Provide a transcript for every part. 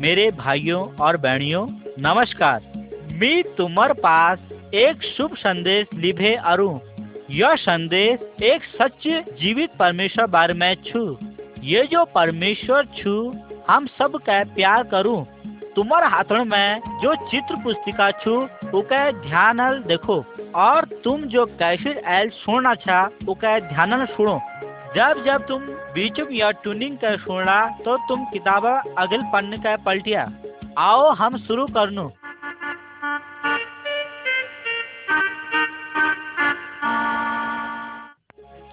मेरे भाइयों और बहनियों नमस्कार। मैं तुम्हारे पास एक शुभ संदेश लिभे अरु। यह संदेश एक सच जीवित परमेश्वर बारे में छू। ये जो परमेश्वर छू, हम सब का प्यार करू। तुम्हारे हाथों में जो चित्र पुस्तिका छू, उके ध्यान देखो। और तुम जो कैसे एल सुनना छा, उके ध्यान सुनो। जब जब तुम बीच या ट्यूनिंग कर सुना तो तुम किताब अगल पन्न का पलटिया। आओ, हम शुरू करनू।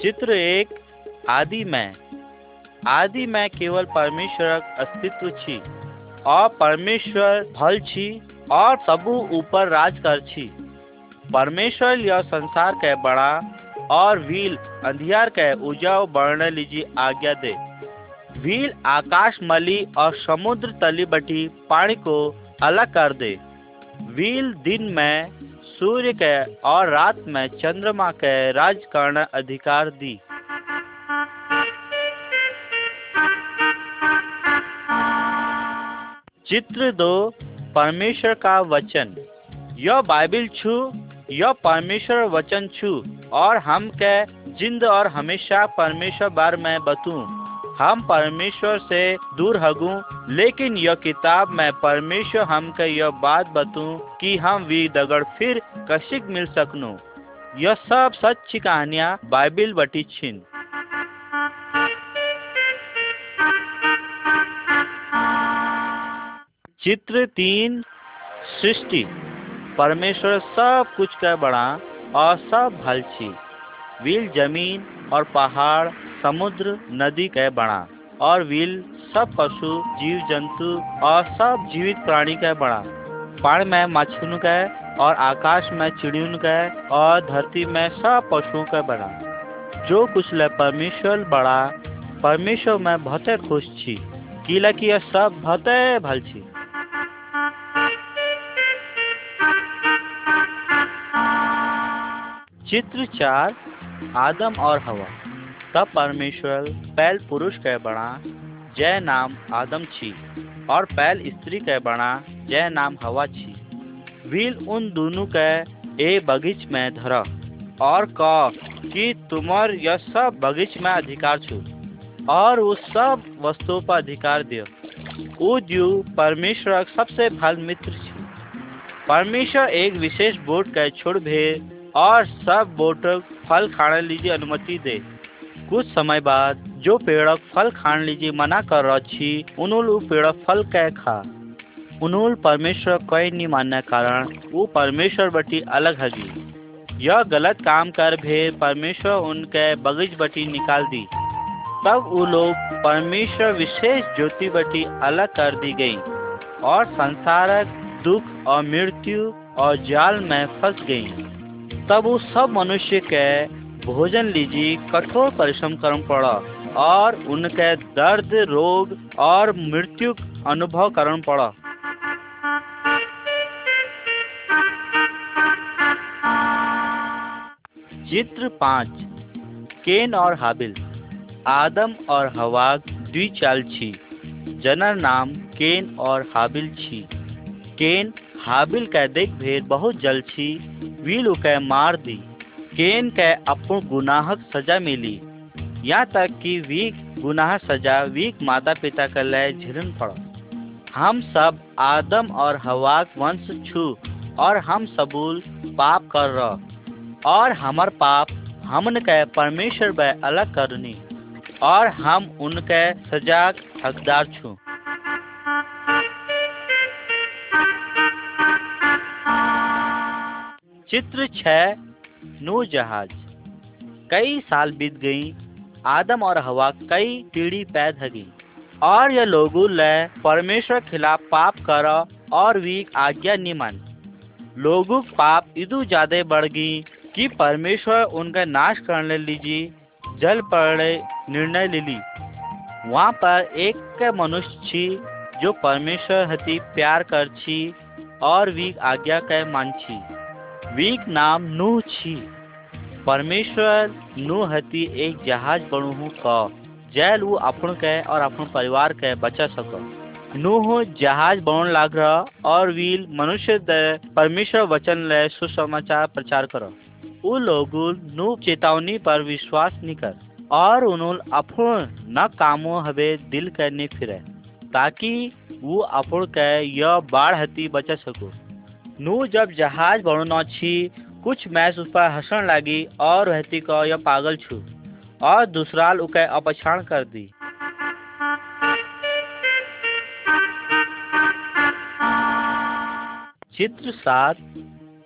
चित्र एक, आदि में। आदि में केवल परमेश्वर अस्तित्व छी, और परमेश्वर भल छी, और सबू ऊपर राज कर छी। परमेश्वर यह संसार के बड़ा और व्हील अंधियार के उजाव बढ़ने लीजिए आज्ञा दे। व्हील आकाश मली और समुद्र तली बटी पानी को अलग कर दे। व्हील दिन में सूर्य के और रात में चंद्रमा के राज करना अधिकार दी। चित्र दो, परमेश्वर का वचन। यह बाइबिल छू यह परमेश्वर वचन छू, और हम के जिंद और हमेशा परमेश्वर बार में बतू। हम परमेश्वर से दूर हगू, लेकिन यह किताब में परमेश्वर हम के यह बात बतू कि हम वी दगड़ फिर कशिक मिल सकनू। यह सब सच्ची कहानियाँ बाइबिल बटी छिन। चित्र तीन, सृष्टि। परमेश्वर सब कुछ का बड़ा और सब भल छी। व्हील ज़मीन और पहाड़, समुद्र, नदी के बड़ा और वील सब पशु, जीव जंतु और सब जीवित प्राणी का बड़ा। पानी में मछुन का और आकाश में चिड़ियुन का और धरती में सब पशुओं का बड़ा। जो कुछ ले परमेश्वर बड़ा, परमेश्वर में बहुते खुश छी किला कि सब बहुते भल छी। चित्र चार, आदम और हवा। तब परमेश्वर पहल पुरुष के बना जय नाम आदम छी, और पहल स्त्री के बना जय नाम हवा छी। व्हील उन दोनों के ए बगीच में धरा, और कह कि तुम्हार यह सब बगीच में अधिकार छू, और उस सब वस्तुओं पर अधिकार दियो। वो द्यू परमेश्वर सबसे भल मित्र छी। परमेश्वर एक विशेष बोट के छोड़ भेद और सब बोटक फल खाने लीजिए अनुमति दे। कुछ समय बाद जो पेड़क फल खाने लीजिए मना कर रही उन्होंने पेड़ फल कै खा। उन्होंने परमेश्वर कोई नहीं मानने कारण वो परमेश्वर बटी अलग हगी। यह गलत काम कर भे परमेश्वर उनके बगीच बटी निकाल दी। तब वो लोग परमेश्वर विशेष ज्योति बटी अलग कर दी गई और संसारक दुख और मृत्यु और जाल में फंस गई। तब उस सब मनुष्य के भोजन लीजिए, कठोर परिश्रम करना पड़ा, और उनके दर्द, रोग और मृत्यु अनुभव करना पड़ा। चित्र पाँच, केन और हाबिल, आदम और हवा द्विचाल छी, जनर नाम केन और हाबिल छी। केन हाबिल का देख भेद बहुत जल छी, वील के मार दी। केन के अपन गुनाहक सजा मिली। यहाँ तक कि वी गुनाह सजा वीक माता पिता के लिए झिरन पड़ा। हम सब आदम और हवाक वंश छू, और हम सबूल पाप कर रहा और हमार पाप हमन के परमेश्वर ब अलग करनी, और हम उनके सजा हकदार छू। चित्र छह नू जहाज़। कई साल बीत गई, आदम और हवा कई पीढ़ी पैद हगी और यह लोगों ले परमेश्वर खिलाफ पाप कर और वी आज्ञा निमन लोगों पाप इदू ज़्यादा बढ़ गई कि परमेश्वर उनका नाश करने लीजिए, जल पड़े निर्णय ले ली। वहाँ पर एक मनुष्य छी, जो परमेश्वर हती प्यार कर छी और वी आज्ञा के मान छी। वीक नाम नूह छी। परमेश्वर नूह हती एक जहाज़ बनू क। जैल वो अपन के और अपन परिवार के बचा सको। नूह जहाज़ बनाने लाग रहा और वील मनुष्य दे परमेश्वर वचन ले सुसमाचार प्रचार करो। उ लोग नू चेतावनी पर विश्वास नहीं कर और उन्होंने अपन न कामो हवे दिल करने फिरे। ताकि वो अपन के यह बाढ़ हती बचा सको। नू जब जहाज़ बनना छी, कुछ मैस उस पर हंसन लगी और रहती को, यह पागल छू। और दूसरा उके अपछाण कर दी। चित्र सात,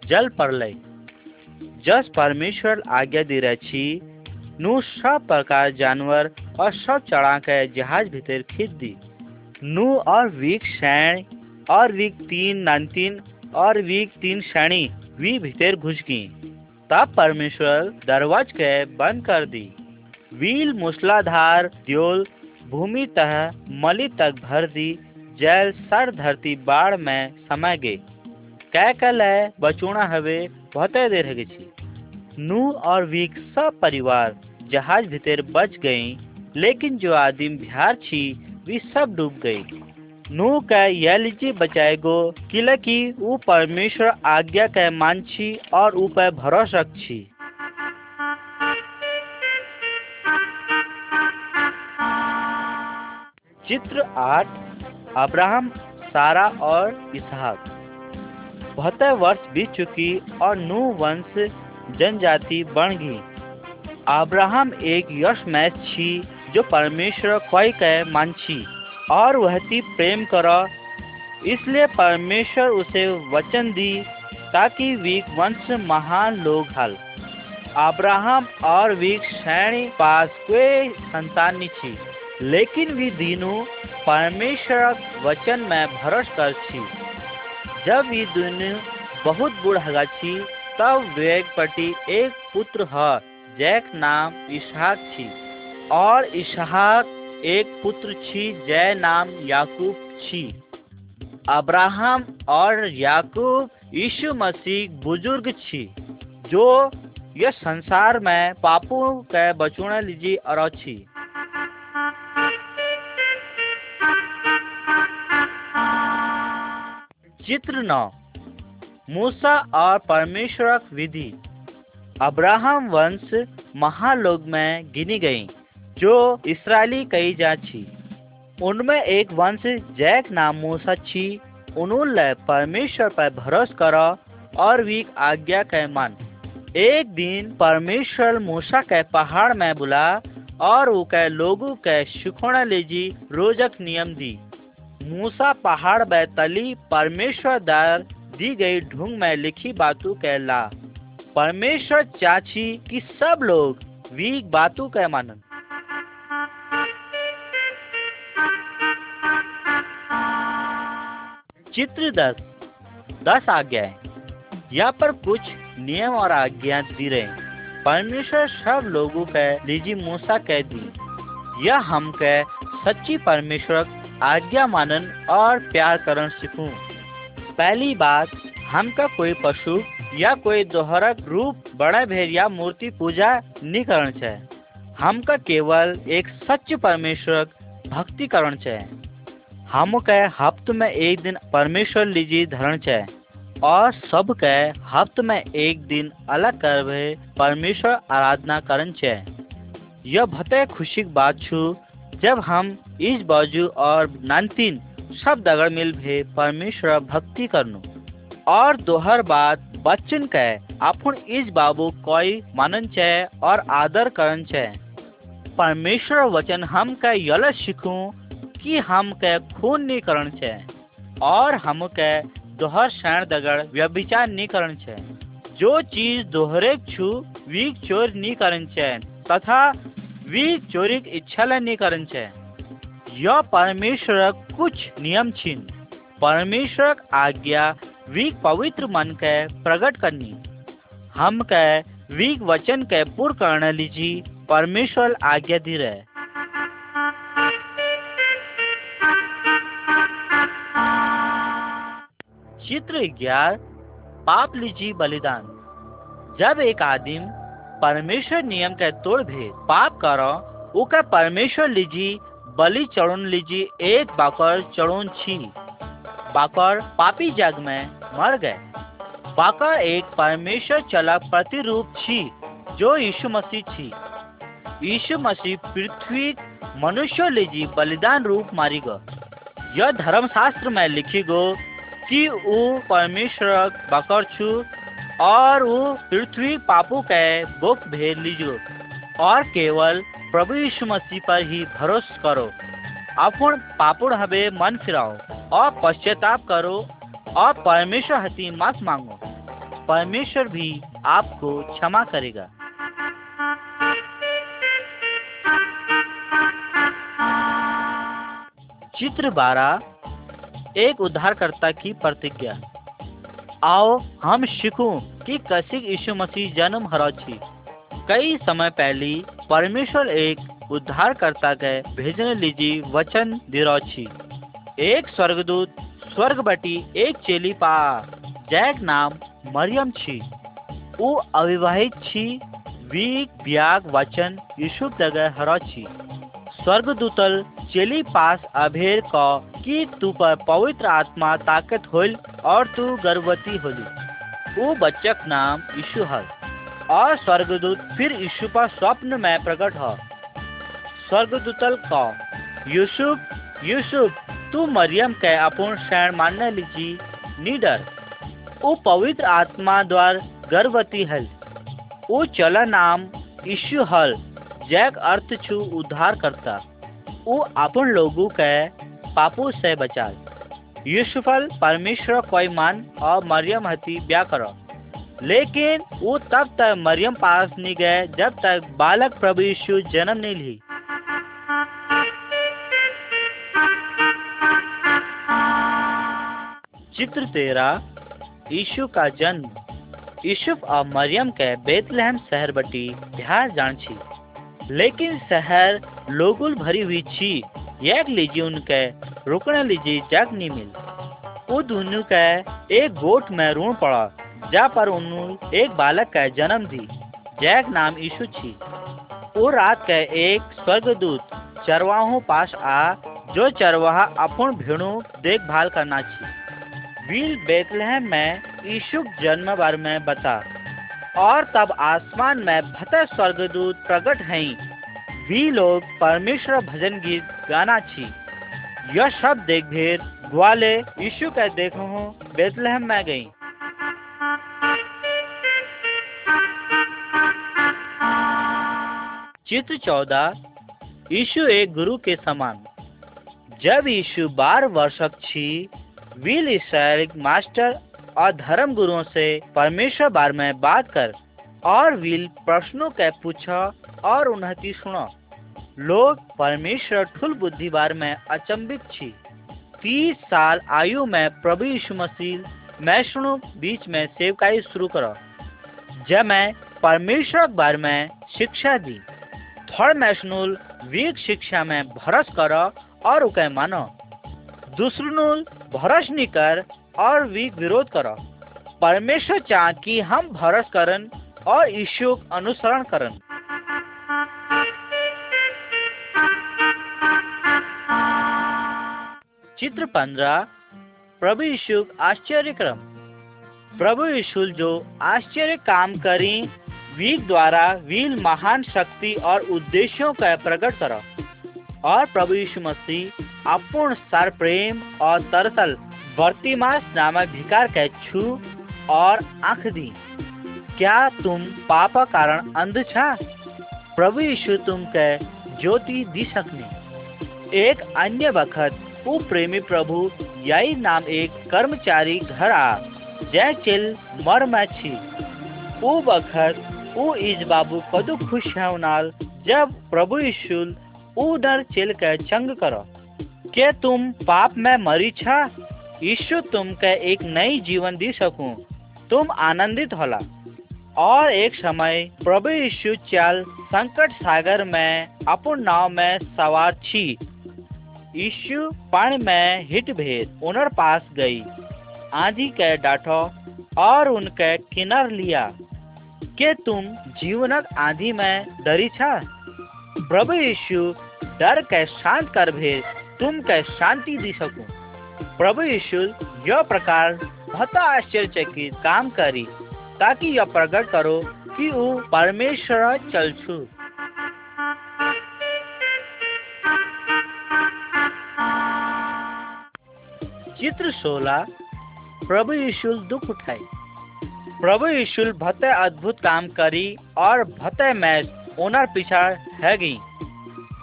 जल प्रलय जस परमेश्वर आज्ञा दे रही छी, नू सब प्रकार जानवर और सब चढ़ा के जहाज़ भीतर खींच दी। नू और वीक सैन और वीक तीन, नानतीन और वीक तीन श्रेणी वी भीतर घुस गई। तब परमेश्वर दरवाज के बंद कर दी। वील मूसलाधार द्योल भूमि तह मली तक भर दी, जल सर धरती बाढ़ में समय गई। कह कल है बचोना हवे, बहुत देर है छी। नू और वीक सब परिवार जहाज़ भीतर बच गई, लेकिन जो आदमी बिहार छी, वे सब डूब गई। नू का यह लीजिए बचाएगो किलकी वो परमेश्वर आज्ञा के मान छी और ऊ पर भरोसा रख छी चित्र आठ, अब्राहम, सारा और इसहाक। बहत्तर वर्ष बीत चुकी और नू वंश जनजाति बन गई। अब्राहम एक यश मैच छी जो परमेश्वर कोई कह मान छी और वह ती प्रेम करो। इसलिए परमेश्वर उसे वचन दी ताकि वीक वंश महान लोग हल। अब्राहम और वीक श्रेणी पास कोई संतान छी लेकिन वे दिनों परमेश्वर वचन में भरोस कर छी जब ये दोनों बहुत बूढ़ हगा छी तब वेग पटी एक पुत्र है, जैक नाम इसहाक छी और इसहाक एक पुत्र छी, जय नाम याकूब छी। अब्राहम और याकूब यीशु मसीह बुज़ुर्ग छी, जो यह संसार में पापों के बचुना लीजिए और छी। चित्र नौ, मूसा और परमेश्वर विधि। अब्राहम वंश महालोक में गिनी गई। जो इसराइली कही जा छी। उनमें एक वंश जैक नाम मूसा छी। उन्होंने परमेश्वर पर भरोसा करो और वीक आज्ञा के मन। एक दिन परमेश्वर मूसा के पहाड़ में बुला और वो के लोगों के सुखोना लीजी रोजक नियम दी। मूसा पहाड़ बैतली परमेश्वर दार दी गई ढूंग में लिखी बातों के ला। परमेश्वर चाची कि सब लोग वीक बातों के मानन। चित्र दस दस आज्ञाएँ। यहाँ पर कुछ नियम और आज्ञा दी रहे परमेश्वर सब लोगों के लीजी मूसा कह दी। यह हम के सच्ची परमेश्वर आज्ञा मानन और प्यार करण सीखूं। पहली बात हमका कोई पशु या कोई दोहरा रूप, बड़ा भेद या मूर्ति पूजा नहीं करना चाहिए हमका केवल एक सच्च परमेश्वर भक्ति करण चाहिए हम के हफ्त में एक दिन परमेश्वर लीजिए धरण चाहिए और सब के हफ्त में एक दिन अलग कर परमेश्वर आराधना करण चाहिए यह भते खुशी की बात छू, जब हम इस बाजू और नानतीन सब दगड़ मिल भे परमेश्वर भक्ति करनु। और दोहर बात बच्चन के अपन इस बाबू कोई मानन चाहे और आदर करन चाहे परमेश्वर वचन हम के यल सीखूं कि हम के खून करन चाहे और हम के दोहर शरण दगड़ व्यभिचार करन चाहे जो चीज़ दोहरे छू वी चोर करन चाहे तथा वी चोरी इच्छा नहीं करन चाहे यह परमेश्वर कुछ नियम छिन। परमेश्वर आज्ञा वीक पवित्र मन के प्रकट करनी। हम के वीक वचन के पूर्ण करने लीजी, परमेश्वर आज्ञा दी रहे। चित्र ग्यारह पाप लीजी बलिदान। जब एक आदमी परमेश्वर नियम के तोड़ भे पाप करो ओका परमेश्वर लीजी बलि चढ़ून लीजिए एक बाकर चढ़ून छी। बाकर पापी जग में मर गए। बाकर एक परमेश्वर चला प्रतिरूप छी, जो यीशु मसीह छी। यीशु मसीह पृथ्वी मनुष्य लीजी बलिदान रूप मारी गो। यह धर्मशास्त्र में लिखी गो कि वो परमेश्वर बकर छु और वो पृथ्वी पापू के बुक भेज लीजो और केवल प्रभु यीशु मसीह पर ही भरोसा करो। अपन पापुड़ हवे मन फिराओ और पश्चाताप करो और परमेश्वर हती मत मांगो। परमेश्वर भी आपको क्षमा करेगा। चित्र बारह एक उद्धारकर्ता की प्रतिज्ञा। आओ, हम सीखूं कि कसिक यीशु मसीह जन्म हरा छी कई समय पहले परमेश्वर एक उद्धारकर्ता के भेजने लीजी वचन दिरो छी एक स्वर्गदूत स्वर्ग बटी एक चेली पा, जैक नाम मरियम छी। वो अविवाहित छी वी ब्याग वचन यीशु जगह हरा छी स्वर्गदूतल चेली पास अभेर का कि तू पर पवित्र आत्मा ताकत होल और तू गर्भवती होली। वो बच्चक नाम यीशु हल। और स्वर्गदूत फिर यीशु पर स्वप्न में प्रकट हो। स्वर्गदूतल का, यूसुफ यूसुफ, तू मरियम के अपूर्ण शरण मानने लीजी नीडर। वो पवित्र आत्मा द्वार गर्भवती हल। वो चला नाम यीशु हल, जैक अर्थ छु उद्धार करता वो अपन लोगों के पापू से बचा यूसुफल परमेश्वर कोई मान और मरियम हती ब्याह करो। लेकिन वो तब तक मरियम पास नहीं गए जब तक बालक प्रभु यीशु जन्म नहीं ली। चित्र तेरा, यीशु का जन्म। यूसुफ और मरियम के बेतलहम शहर बटी बिहार जान छी। लेकिन शहर लोगुल भरी हुई छी। एक लीजिए उनके, रुकने लीजिए, जग नहीं मिल। वो दोनों के एक गोट में ऋण पड़ा, जा पर उन्होंने एक बालक का जन्म दी जैक नाम यीशु छी वो रात के एक स्वर्गदूत चरवाहों पास आ, जो चरवाहा अपन भेड़ों देखभाल करना छी वील बेतलहम में यीशु जन्म बार में बता, और तब आसमान में भतर स्वर्गदूत प्रकट हैं। वी लोग परमेश्वर भजन गीत गाना छी। यह शब्द देख भेद ग्वाले यीशु का देखो हूँ, बेतलहम में गई। चित्र चौदह, यीशु एक गुरु के समान। जब यीशु बारह वर्षक छी, वील इसराइल मास्टर और धर्म गुरुओं से परमेश्वर बार में बात कर और वील प्रश्नों के पूछा और उन्हती सुनो। लोग परमेश्वर ठुल बुद्धि बार में अचंबित छी। तीस साल आयु में प्रभु यीशु मसीह, मैं सुनो, बीच में सेवकाई शुरू करो। जब मैं परमेश्वर बार में शिक्षा दी, थोड़ मैं सुनूल वीक शिक्षा में भरस करो और उके मानो। दूसरूल भरोस नहीं कर और वीक विरोध करो। परमेश्वर चाह कि हम भरस करन और यीशु अनुसरण करन। चित्र पंद्रह, प्रभु यीशु आश्चर्य क्रम प्रभु यीशु जो आश्चर्य काम करी वीक द्वारा वील महान शक्ति और उद्देश्यों का प्रकट करो। और प्रभु यीशु मसीह, अपूर्ण सर प्रेम और तरसल वर्तिमास नामक भिकार के छू और आँख दी। क्या तुम पाप कारण अंध छा? प्रभु यीशु तुम के ज्योति दी सकने। एक अन्य वक्त वो प्रेमी प्रभु यही नाम एक कर्मचारी घर आ जय चिल मर में छी। वो वक्त वो इस बाबू कदू खुश है उनाल जब प्रभु यीशु उधर चिल के चंग करो। के तुम पाप में मरी छा? यीशु तुम के एक नई जीवन दी सकूँ। तुम आनंदित होला। और एक समय प्रभु यीशु चल संकट सागर में अपन नाव में सवार छी। यीशु पानी में हिट भेद उनर पास गई। आंधी के डाठो और उनके किनार लिया। के तुम जीवनक आंधी में डरी छा? प्रभु यीशु डर के शांत कर भेद तुम के शांति दी सकूँ। प्रभु यीशु यो प्रकार बहुत आश्चर्यचकित काम करी। ताकि यह प्रकट करो कि वो परमेश्वर चल छु। चित्र सोलह, प्रभु यीशु दुख उठाई। प्रभु यीशु भते अद्भुत काम करी और भते मैच ओनर पिछाड़ है गई।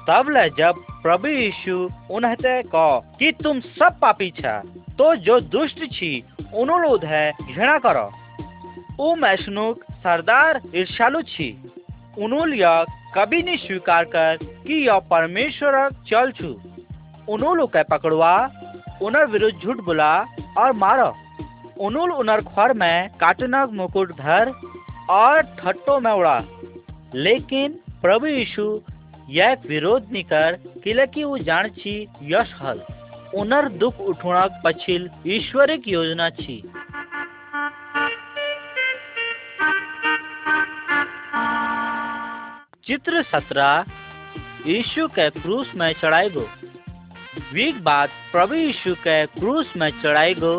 तब ले जब प्रभु यीशु उन्हें कह कि तुम सब पापी छा तो जो दुष्ट छी, उन्होंने है घृणा करो। ओ मैशनुक सरदार ईर्षालु छी उन्होंने यह कभी नहीं स्वीकार कर कि यह परमेश्वर चल छु उन्होंने के पकड़वा उनर विरुद्ध झूठ बोला और मारो उनुल उनर खर में काटनक मुकुट धर और ठट्टो में उड़ा लेकिन प्रभु यीशु यह विरोध नहीं कर कि वो जान छी यश हल उनर दुख उठुणक पछिल ईश्वरिक योजना छी चित्र सत्रह, यीशु के क्रूस में चढ़ाई गो वीक बाद प्रभु यीशु के क्रूस में चढ़ाई गो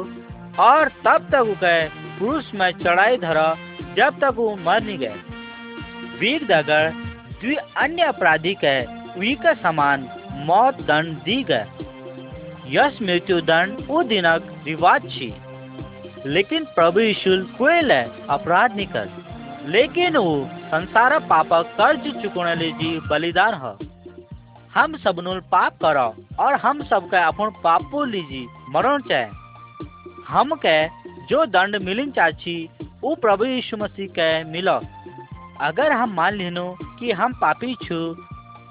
और तब तक गए क्रूस में चढ़ाई धरा जब तक वो मर नहीं गए। वीक दगर द्वि अन्य अपराधी के वी का समान मौत दंड दी गए। यश मृत्यु दंड वो दिनक रिवाज छी। लेकिन प्रभु यीशु कोई ले अपराध नहीं कर। लेकिन वो संसार पाप कर्ज चुकने लीजी बलिदान है। हम सब पाप करो और हम सब का अपन पापो लीजी मरण चाहे। हम के जो दंड मिलिन चाची वो प्रभु यीशु मसीह के मिलो। अगर हम मान लेनो कि हम पापी छु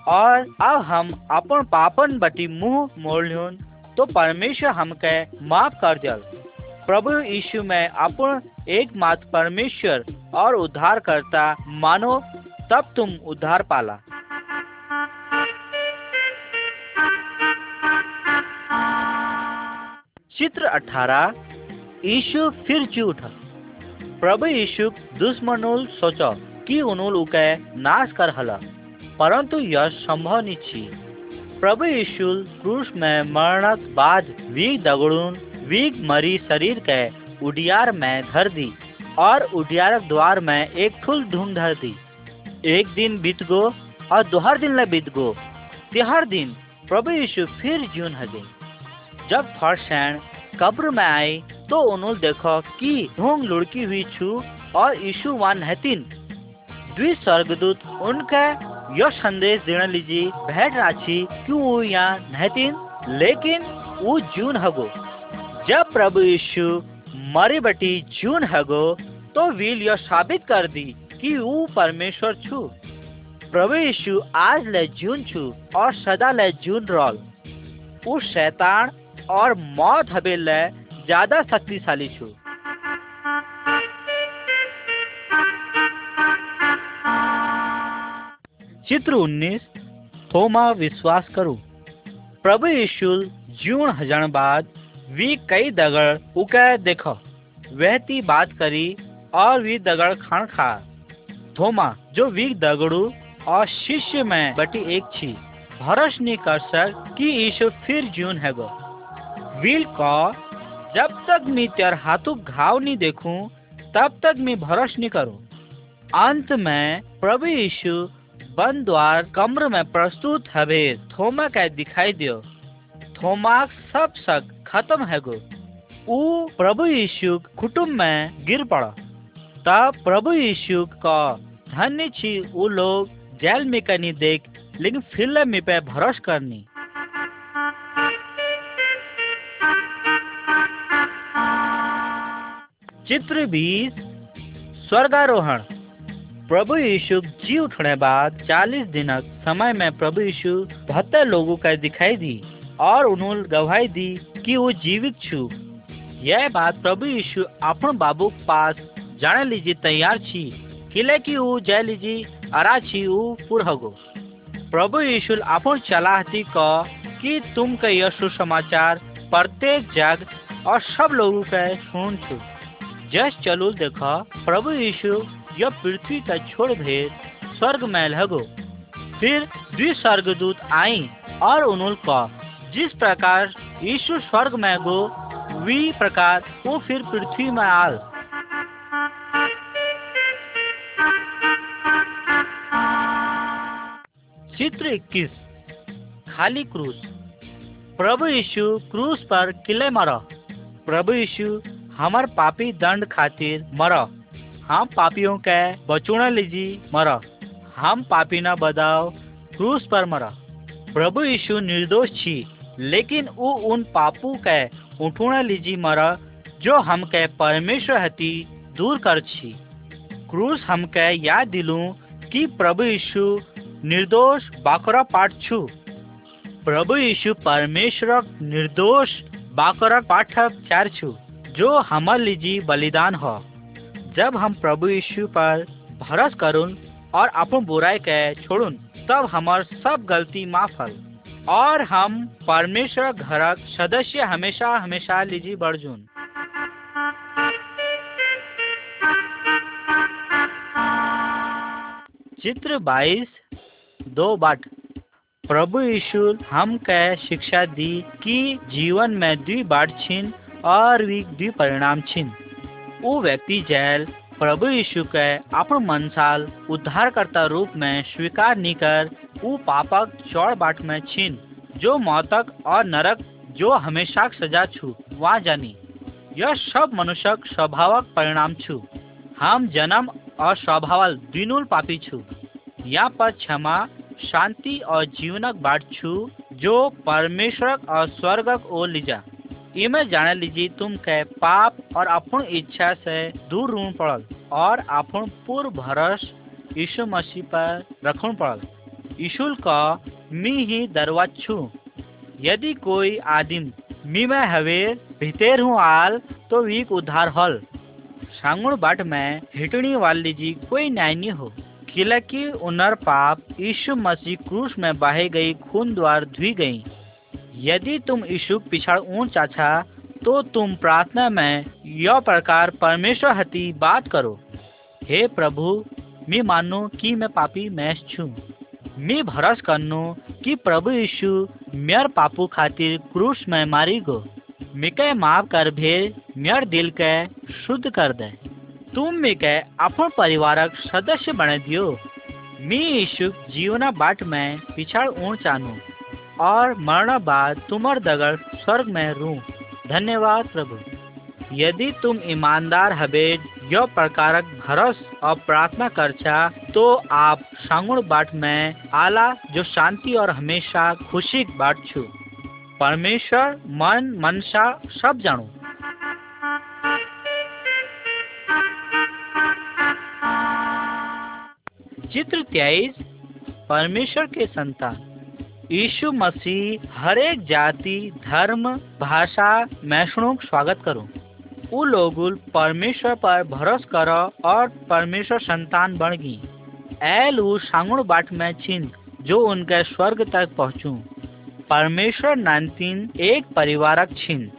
और अब हम अपन पापन बटी मुँह मोड़ लियोन तो परमेश्वर हम के माफ़ कर दिया प्रभु यीशु में अपन एक मात परमेश्वर और उद्धार करता मानो, तब तुम उद्धार पाला। चित्र अठारह, यीशु फिर जी उठा प्रभु यीशु दुश्मनुल सोचो कि उनुल उके नाश कर हला, परंतु यह संभव नहीं प्रभु यीशु क्रूस में मरणक बाद वीग दगड़ून वीग मरी शरीर के उडियार में धर दी और उडियारक द्वार में एक ठुल धूम धर दी। एक दिन बीत गो और दोहर दिन ले बीत गो। तिहर दिन प्रभु यीशु फिर जीवन हगे। जब फर्शैन कब्र में आई तो उन्होंने देखो कि ढोंग लुड़की हुई छू और यीशु वन हतिन द्वि स्वर्गदूत उनके यह संदेश देने लीजिए, भेट राची क्यों यहाँ नहतीन लेकिन वो जून हगो। जब प्रभु यीशु मरी बटी जून हगो तो वील यह साबित कर दी कि वो परमेश्वर छू। प्रभु यीशु आज ले जून छू और सदा ले जून रोल। उस शैतान और मौत हबेल ज़्यादा शक्तिशाली छु। चित्र उन्नीस, थोमा विश्वास करू। प्रभु यीशु जून हज़ार बाद वी कई दगड़ उके देखो। वहती बात करी और वी दगड़ खान खा। थोमा जो वी दगड़ू और शिष्य में बटी एक छी। भरोस नहीं कर सक कि यीशु फिर जून है गो वील को, जब तक मैं तेर हाथों घाव नहीं देखूँ, तब तक मैं भरोस नहीं करूँ। अंत में प्रभु यीशु बंद द्वार कमर में प्रस्तुत हवे थोमा का दिखाई दियो। थोमा सब शक खत्म है गो। ऊ प्रभु यीशु कुटुंब में गिर पड़ा। तब प्रभु यीशु का धन्य छी वो लोग जेल में करनी देख, लेकिन फिर में पे भरोस करनी। चित्र बीस, स्वर्गारोहण। प्रभु यीशु जी उठने बाद चालीस दिन समय में प्रभु यीशु बहत्तर लोगों का दिखाई दी और उन्होंने गवाही दी कि वो जीवित छु। यह बात प्रभु यीशु अपन बाबू पास जाने लीजिए तैयार छी। किले की वो जय लीजिए, अरा छी वो पुरहगो प्रभु यीशु अपन चलाहती का कि तुम का यह सुसमाचार प्रत्येक जग और सब लोगों का सुन छु। जस चलुल देखा, प्रभु यीशु यह पृथ्वी का छोड़ भेद स्वर्ग में लगो फिर द्विस्वर्गदूत आई और उन्होंने जिस प्रकार यीशु स्वर्ग में गो, वी प्रकार वो फिर पृथ्वी में आल। चित्र 21 खाली क्रूस। प्रभु यीशु क्रूस पर किले मर। प्रभु यीशु हमार पापी दंड खातिर मर। हम पापियों के बचुना लीजी मर। हम पापी न बदाव क्रूस पर मर। प्रभु यीशु निर्दोष छी। लेकिन वो उन पापू के उठुना लीजी मरा, जो हम के परमेश्वर हती दूर कर छी। क्रूस हम के याद दिलू कि प्रभु यीशु निर्दोष बाकरा पाठ छु। प्रभु यीशु परमेश्वर निर्दोष बाकरा पाठक चार छु, जो हमर लीजी बलिदान हो। जब हम प्रभु यीशु पर भरोस करुन और अपन बुराई के छोड़ुन तब हमार सब गलती माफ़ हल। और हम परमेश्वर घरक सदस्य हमेशा हमेशा लीजी बढ़जुन चित्र 22 दो बाट। प्रभु यीशु, हम के शिक्षा दी कि जीवन में द्वि बाट छिन और द्वि परिणाम छिन। वो व्यक्ति जैल, प्रभु यीशु के अपन मनसाल उद्धारकर्ता रूप में स्वीकार नहीं कर वो पापक चौड़ बाट में छिन। जो मौतक और नरक जो हमेशा सजा छु वहाँ जानी। यह सब मनुष्यक स्वभावक परिणाम छु। हम जन्म और स्वभावल दिनुल पापी छु। यहाँ पर क्षमा, शांति और जीवनक बाट छु, जो परमेश्वरक और स्वर्गक ओर लीजा। इमे जाने लीजिए तुम के पाप और अपन इच्छा से दूर रून पड़ल और अपन पूर्व भरस यीशु मसीह पर रखन पड़ल। यीशु का मी ही दरवाज छु यदि कोई आदिम मी में हवे, भीतर हूँ आल तो वीक उद्धार हल। सांगुण बाट में हिटनी वाली जी कोई न्याय नहीं हो। किलकी उनर पाप यीशु मसीह क्रूस में बहे गई खून द्वार धुई गई। यदि तुम यीशु पिछड़ ऊंच चाचा तो तुम प्रार्थना में यह प्रकार परमेश्वर हती बात करो। हे प्रभु, मैं मानो कि मैं पापी मैस छू। मैं भरोस करनो कि प्रभु यीशु मेर पापू खातिर क्रूस में मारी गो। मिके माफ़ कर भेज मेर दिल के शुद्ध कर दे। तुम मिके अपन परिवारक सदस्य बने दियो। मी यीशु जीवना बाट में पिछड़ ऊण चानू और मरण बाद तुमर दगड़ स्वर्ग में रू धन्यवाद प्रभु। यदि तुम ईमानदार हबे यो प्रकारक भरोस और प्रार्थना करछा तो आप सांगुण बाट में आला जो शांति और हमेशा खुशी बाट छु। परमेश्वर, मन, मनसा, सब जानू चित्र तेईस, परमेश्वर के संतान। यीशु मसीह हर एक जाति, धर्म, भाषा मैषणों स्वागत करो। वो लोग परमेश्वर पर भरोस करो और परमेश्वर संतान बन गई। ऐल उ सांगुण बाट में छिन, जो उनके स्वर्ग तक पहुँचू। परमेश्वर नानतीन एक परिवारक छिन।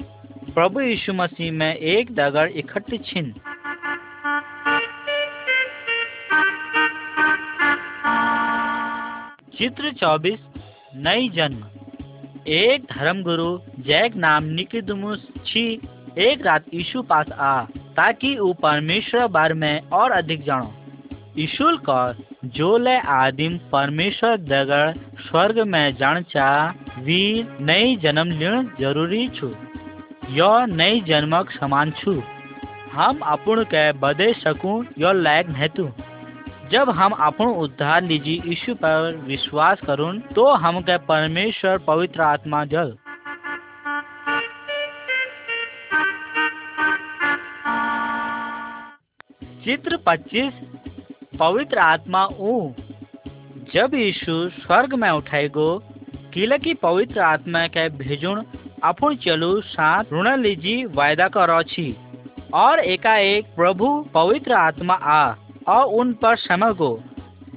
प्रभु यीशु मसीह में एक दगड़ इकट्ठे छिन। चित्र 24 नई जन्म। एक धर्म गुरु जैक नाम निकिदमुस छी। एक रात यीशु पास आ, ताकि वो परमेश्वर बारे में और अधिक जानो। यीशु का जो ले आदिम परमेश्वर दगड़ स्वर्ग में जान चा वीर नई जन्म लेन ज़रूरी छु। यो नई जन्मक समान छु। हम अपन के बदे सकूँ यो लायक नहीं जब हम अपन उद्धार लीजी यीशु पर विश्वास करूँ तो हम के परमेश्वर पवित्र आत्मा जल। चित्र 25 पवित्र आत्मा ऊ। जब यीशु स्वर्ग में उठाई गो किले की पवित्र आत्मा के भेजुण अपन चलू साथ ऋण लीजी वायदा करो छी। और एकाएक प्रभु पवित्र आत्मा आ और उन पर समय गो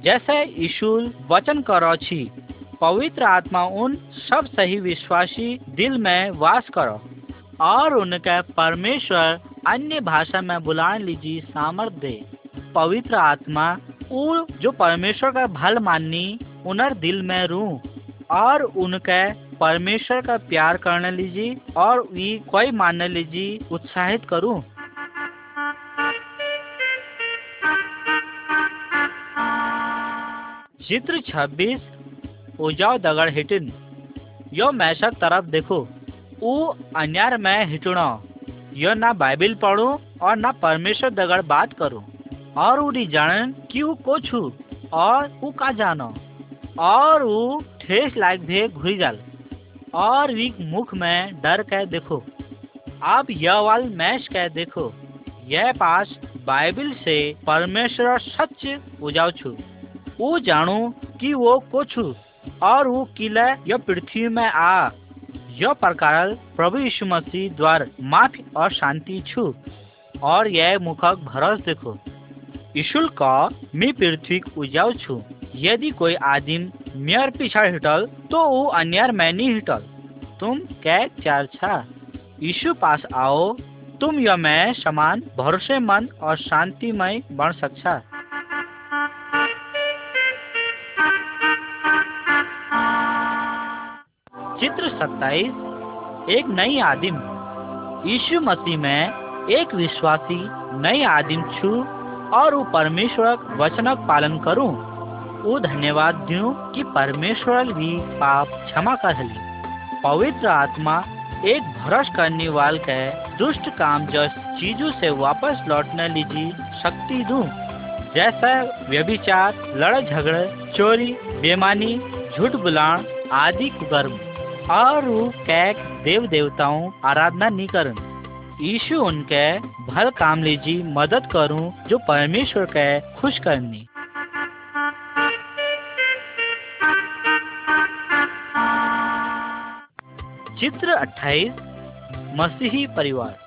जैसे यीशु वचन करो छी, पवित्र आत्मा उन सब सही विश्वासी दिल में वास करो। और उनके परमेश्वर अन्य भाषा में बुलाने लीजिए, सामर्थ दे। पवित्र आत्मा वो जो परमेश्वर का भल माननी, उनर दिल में रू और उनके परमेश्वर का प्यार करने लीजिए, और वी कोई मानने लीजिए, उत्साहित करूँ। चित्र 26 उजाव दगड़ हिटिन। यो मैशक तरफ़ देखो। ऊ अन्यार में हिटणो। यो ना बाइबिल पढ़ू और ना परमेश्वर दगड़ बात करूँ। और उड़ी जानन कि ऊ को छू और ऊ का जानो। और ऊ ठेस लायक भे घुरी जाल। और वीक मुख में डर कह देखो। अब यह वाल मैश कह देखो। यह पास बाइबिल से परमेश्वर सच उजाव छू वो जानू कि वो कुछ और वो किले यह पृथ्वी में आ। यह प्रकार प्रभु यीशु मसीह द्वार माफ़ी और शांति छू, और यह मुखक भरोस देखो। ईशुल का मी पृथ्वी उजाव छू। यदि कोई आदिम मेयर पीछा हिटल तो वो अन्यर में नहीं हिटल। तुम कै चार छा। यीशु पास आओ। तुम यह में समान भरोसेमंद और शांतिमय बन सकता चित्र 27 एक नई आदिम। यीशु मसीह में एक विश्वासी नई आदिम छू और वो परमेश्वर वचनक पालन करूँ। वो धन्यवाद दूँ कि परमेश्वर भी पाप क्षमा कर ली पवित्र आत्मा एक भरोस करने वाल के दुष्ट काम जस चीज़ों से वापस लौटने लीजिए शक्ति दूँ। जैसा व्यभिचार लड़ झगड़े, चोरी, बेमानी, झूठ बुलाण आदि कुकर्म। और कैक देव देवताओं आराधना नहीं करन। यीशु उनके भल काम लीजी मदद करूँ, जो परमेश्वर के खुश करनी चित्र 28 मसीही परिवार।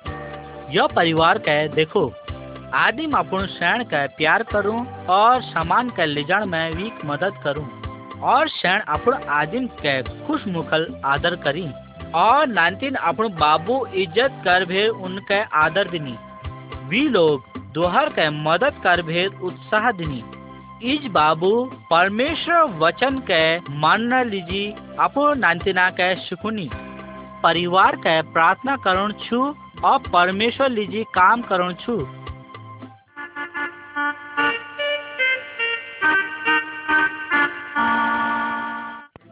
यह परिवार के देखो आदि आदिम अपन शरण का प्यार करूँ और सामान के ले जान में भी मदद करूँ। और शरण अपन आदिम के खुश मुखल आदर करी। और नानतीन अपन बाबू इज़्ज़त कर भेद उनके आदर दिनी। वी लोग दोहर के मदद कर भेद उत्साह दिनी। इज़ बाबू, परमेश्वर वचन के मानना लीजी अपो नानतीना के सुकुनी परिवार के प्रार्थना करण छु और परमेश्वर लीजी काम करण छु।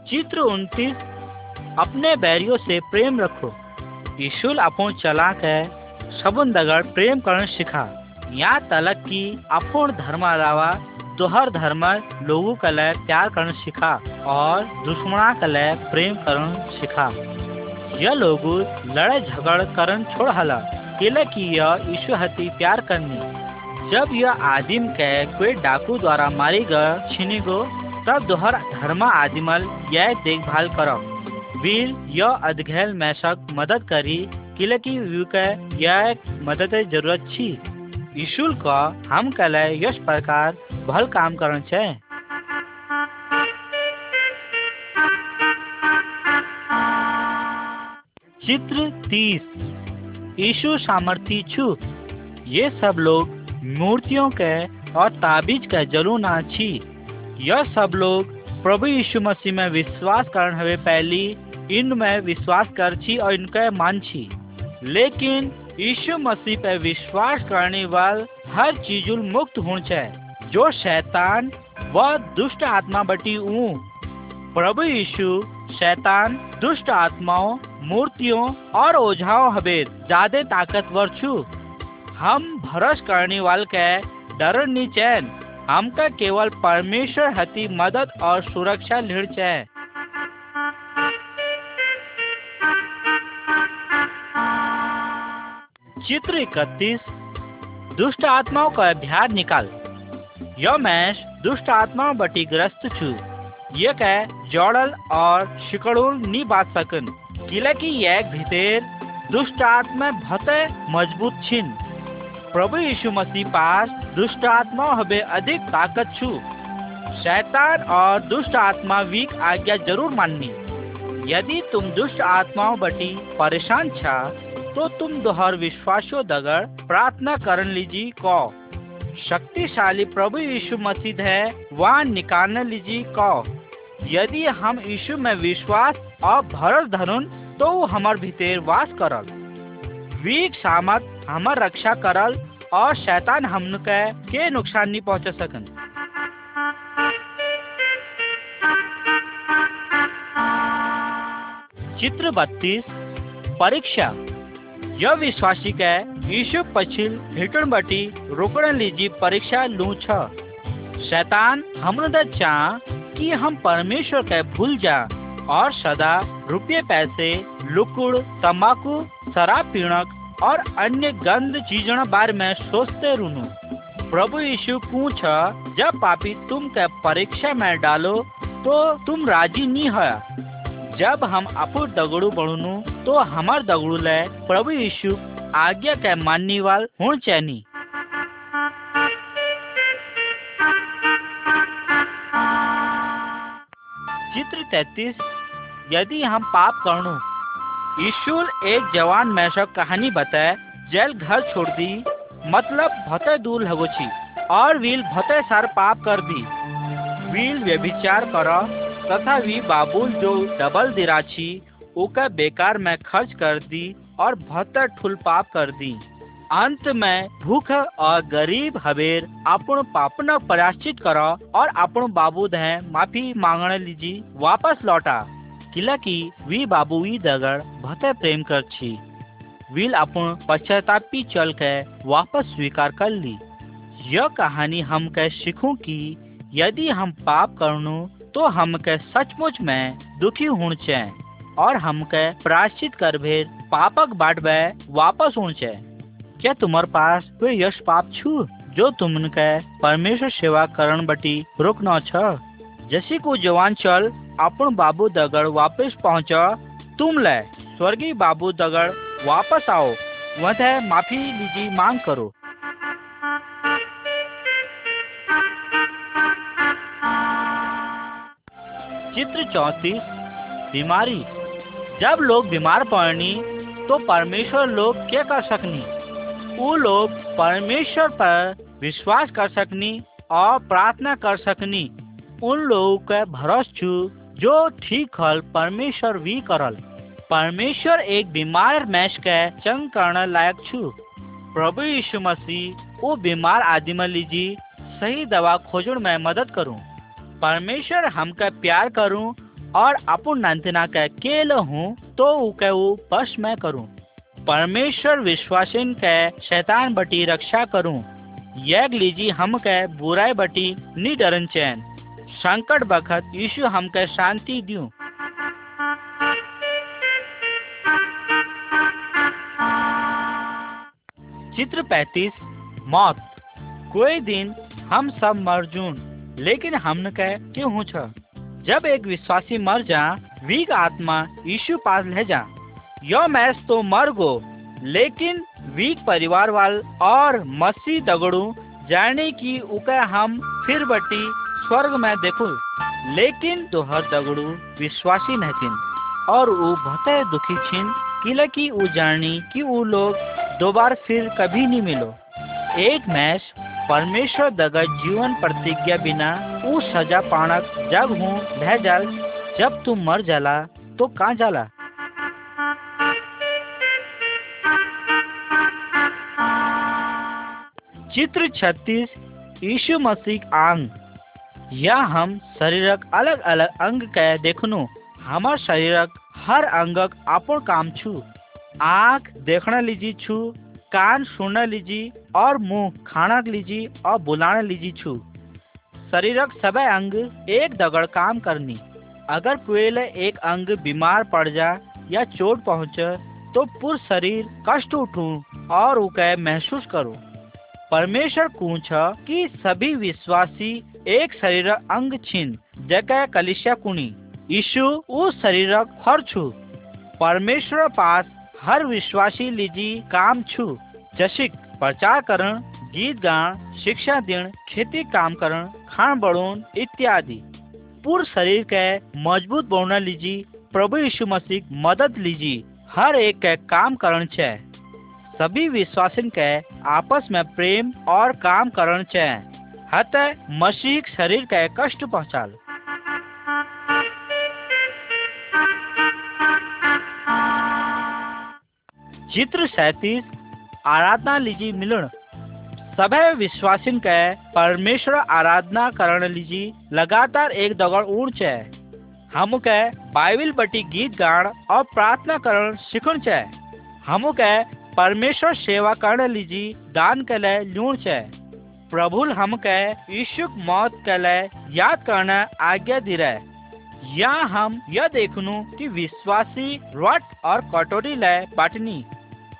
चित्र उनतीस अपने बैरियों से प्रेम रखो। ईशुल अपो चला के सबुन दगड़ प्रेम करण सिखा यहाँ तलक की अपूर्ण धर्म अलावा दोहर धर्म लोगों कले प्यार करण सिखा और दुश्मना कले प्रेम करण सिखा यह लोग लड़ाई झगड़ करन छोड़ हला। केले की यह ईश्वर हती प्यार करनी। जब यह आदिम के कोई डाकू द्वारा मारी गए छीनी गो तब दोहर धर्म आदिमल, यह देखभाल करो वीर यह अधघेल मैशक मदद करी, किले की व्यू के यह मदद ज़रूरत छी। ईशुल का हम कले यश प्रकार, भल काम करन छे। चित्र तीस। यीशु सामर्थी छु। ये सब लोग मूर्तियों के और ताबीज के जरू ना छी। यह सब लोग प्रभु यीशु मसीह में विश्वास करने हवे पहली इनमें विश्वास कर छी और इनके मान छी लेकिन यीशु मसीह पे विश्वास करने वाल हर चीज़ मुक्त हो जो शैतान व दुष्ट आत्मा बटी ऊ। प्रभु यीशु शैतान, दुष्ट आत्माओं, मूर्तियों और ओझाओं हवे ज़्यादा ताकतवर छु। हम भरोस करने वाल के डर नी चैन। हमका केवल परमेश्वर हती मदद और सुरक्षा लिड़ है चित्र इकतीस, दुष्ट आत्माओं का अभ्यास निकाल। यह मैश दुष्ट आत्माओं बटी ग्रस्त छु। ये कह, जोड़ल और शिकड़ुल नी बात सकन। किले की यह भीतर दुष्ट आत्मा भते मज़बूत छिन। प्रभु यीशु मसीह पास दुष्ट आत्मा हबे अधिक ताकत छु। शैतान और दुष्ट आत्मा वीक आज्ञा ज़रूर माननी। यदि तुम दुष्ट आत्माओं बटी परेशान छा तो तुम दोहर विश्वासो दगड़ प्रार्थना करन लीजी, को। शक्तिशाली प्रभु यीशु मसीह है वहाँ निकालने लीजी, को। यदि हम यीशु में विश्वास और भरोस धरुन तो हमार भीतर वास करल। वीक सामत हमार रक्षा करल और शैतान हमन के नुकसान नहीं पहुँचा सकन। चित्र बत्तीस, परीक्षा। यह विश्वासी के यीशु पछिल हिटन बटी रोकण लीजी परीक्षा लू छ। शैतान हमन चाह कि हम परमेश्वर के भूल जा और सदा रुपये पैसे, लुकुड़ तम्बाकू शराब पीणक और अन्य गंद चीज़ों बारे में सोचते रुनु। प्रभु यीशु पूछ, जब पापी तुम के परीक्षा में डालो तो तुम राज़ी नहीं है जब हम अपू दगड़ू बढ़नु तो हमार दगड़ू ले प्रभु यीशु आज्ञा के मानने वाल हों चैनी। चित्र तैतीस, यदि हम पाप करनु यीशु एक जवान मैशक कहानी बताए, जेल घर छोड़ दी मतलब भते दूर लगोची, और वील भते सार पाप कर दी। वील व्यभिचार कर तथा वी बाबुल जो डबल दिराची, उका बेकार में खर्च कर दी, और भतर ठुल पाप कर दी। अंत में भूख और गरीब हबेर अपन पापन प्राश्चित करो, और अपन बाबू दे माफ़ी मांगने लीजी, वापस लौटा। किला की वी बाबू वी दगड़ भते प्रेम कर छी। विल अपन पश्चातापी चल के वापस स्वीकार कर ली। यह कहानी हम के सीखूं कि यदि हम पाप करनु तो हम के सचमुच में दुखी होने चाहिए और हम के प्राश्चित कर भेद पापक बाट वापस होने चाहिए क्या तुम्हारे पास कोई यश पाप छु, जो तुमन के परमेश्वर सेवा करण बटी रोकना छ? जैसे को जवान चल अपन बाबू दगड़ वापस पहुँचा, तुम ले। स्वर्गीय बाबू दगड़ वापस आओ। वह माफ़ी लीजिए, मांग करो। चित्र चौतीस, बीमारी। जब लोग बीमार पड़नी तो परमेश्वर लोग क्या कर सकनी? वो लोग परमेश्वर पर विश्वास कर सकनी और प्रार्थना कर सकनी। उन लोगों का भरोस छु जो ठीक हल परमेश्वर भी करल। परमेश्वर एक बीमार मैश के चंग करने लायक छु। प्रभु यीशु मसीह वो बीमार आदमी लीजी सही दवा खोजण में मदद करूँ। परमेश्वर हमका प्यार करूँ और अपन नंतना के केल हूँ तो उके वो बस मैं करूँ। परमेश्वर विश्वासिन के शैतान बटी रक्षा करूँ। यह लीजी हम के बुराई बटी नी डरन चैन। संकट बखत यीशु हम के शांति दियो। चित्र पैतीस, मौत। कोई दिन हम सब मरजून लेकिन हमने कह क्यों छ। जब एक विश्वासी मर जा वीक आत्मा यीशु पास ले जा। यो मैस तो मर गो, लेकिन वीक परिवार वाल और मसीह दगड़ू, जाने की उका हम फिर बटी स्वर्ग में देखो, लेकिन तो हर दगड़ू विश्वासी नहतिन और वो भते दुखी छिन, किला की उ जानी कि वो लोग दोबारा फिर कभी नहीं मिलो। एक मैच परमेश्वर दगा जीवन प्रतिज्ञा बिना उ सजा पाणक जब हूँ ढह जाल, जब तू मर जाला तो कहाँ जाला? चित्र छत्तीस, यीशु मसीह आंग। या हम शरीरक अलग अलग अंग के देखनु। हमार शरीरक हर अंगक अपन काम छु। आँख देखना लीजी छु, कान सुनने लीजी, और मुँह खाना लीजी, और बुलाने लीजी छु। शरीरक सब अंग एक दगड़ काम करनी। अगर कोई एक अंग बीमार पड़ जा या चोट पहुँचे तो पूरा शरीर कष्ट उठू और उके महसूस करो। परमेश्वर पूछ कि सभी विश्वासी एक शरीर अंग छिन जगह कलिशा कुनी यीशु उस शरीर हर छु। परमेश्वर पास हर विश्वासी लीजी काम छु, जशिक प्रचार करण गीत गान, शिक्षा देण खेती काम करण खान बढ़ोन इत्यादि। पूर्ण शरीर के मज़बूत बनना लीजी, प्रभु यीशु मसीह मदद लीजी, हर एक के काम करण छे सभी विश्वासिन के आपस में प्रेम और काम करण छे हत मसीह शरीर के कष्ट पहुँचाल। चित्र सैतीस, आराधना लीजी मिलन। सब विश्वासिन के परमेश्वर आराधना करण लीजी लगातार एक दगड़ ऊंच है हम के बाइबिल बटी गीत गान और प्रार्थना करण सीखण चाहे हम के परमेश्वर सेवा करण लीजी दान के लिए लूण चाहे प्रभु हम के यीशु मौत के लिए याद करना आज्ञा दी रहे। या हम यह देखनु कि विश्वासी रट और कटोरी ले बाटनी।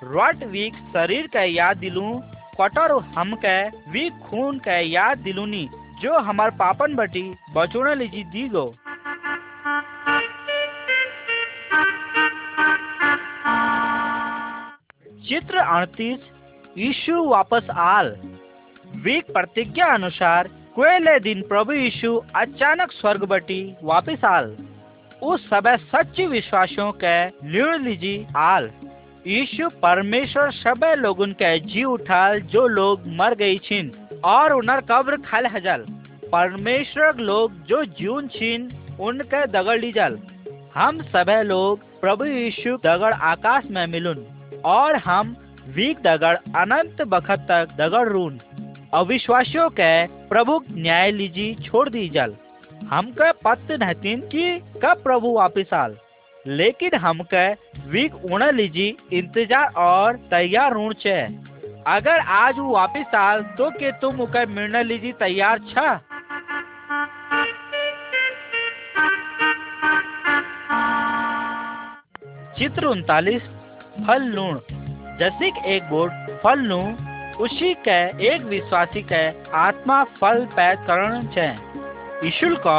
रट वीक शरीर के याद दिलू, कटर हम के वीक खून के याद दिलूनी, जो हमार पापन बटी बचोने लीजी दी गो चित्र अड़तीस यीशु वापस आल। वीक प्रतिज्ञा अनुसार कोयले दिन प्रभु यीशु अचानक स्वर्ग बटी वापस आल। उस समय सच्चे विश्वासियों के लीड़ लीजी आल यीशु परमेश्वर सब लोगन के जी उठाल जो लोग मर गई छिन और उनर कब्र खल हजल। परमेश्वर लोग जो जीवन छिन, उनके दगड़ लीजल हम सब लोग प्रभु यीशु दगड़ आकाश में मिलुन और हम वीक दगड़ अनंत बखत तक दगड़ रून। अविश्वासियों के प्रभु न्याय लीजी छोड़ दी जल। हमके पत्त नहतीन कि कब प्रभु वापिस आल। लेकिन हमके वीक उण लीजी इंतज़ार और तैयार ऋण छे। अगर आज वो वापिस आल तो के तुम उके मिलने लीजी तैयार छ? चित्र उनतालीस, फल लूण। जैसे एक बोर्ड, फल लू। उसी के एक विश्वासी के आत्मा फल पैद करण छे। ईशुल को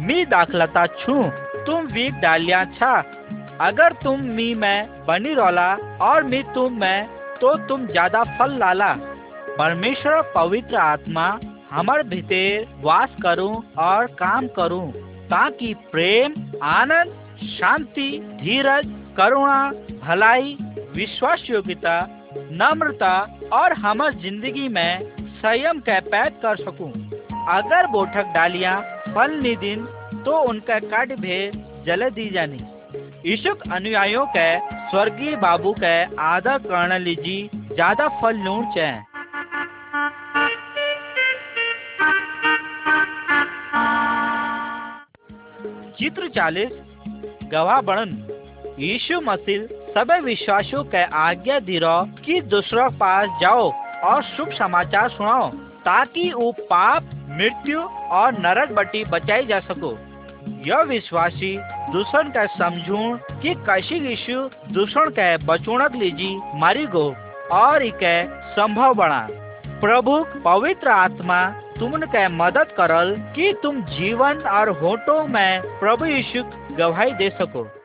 मी दाखलता छू, तुम वीक डालिया छा। अगर तुम मी में बनी रोला और मी तुम में तो तुम ज़्यादा फल लाला। परमेश्वर पवित्र आत्मा, हमार भीतर वास करूँ और काम करूँ, ताकि प्रेम, आनंद, शांति, धीरज, करुणा, भलाई, विश्वास योग्यता नम्रता और हमार ज़िंदगी में संयम के पैद कर सकूँ। अगर बोठक डालियाँ फल निदिन तो उनका काट भे जल दी जानी। ईशुक अनुयायियों के स्वर्गीय बाबू के आदर करने लीजी ज़्यादा फल लूण चाहे चित्र चालीस, गवाह बनन। यीशु मसीह सभी विश्वासियों के आज्ञा दिरो कि दूसरों पास जाओ और शुभ समाचार सुनाओ, ताकि वो पाप, मृत्यु और नरक बट्टी बचाई जा सको। यह विश्वासी दूसरन का समझू कि कैसी यीशु दूसरन के बचोनक लीजी मारी गो और इके संभव बना। प्रभु, पवित्र आत्मा, तुमन के मदद करल कि तुम जीवन और होटो में प्रभु यीशु गवाही दे सको।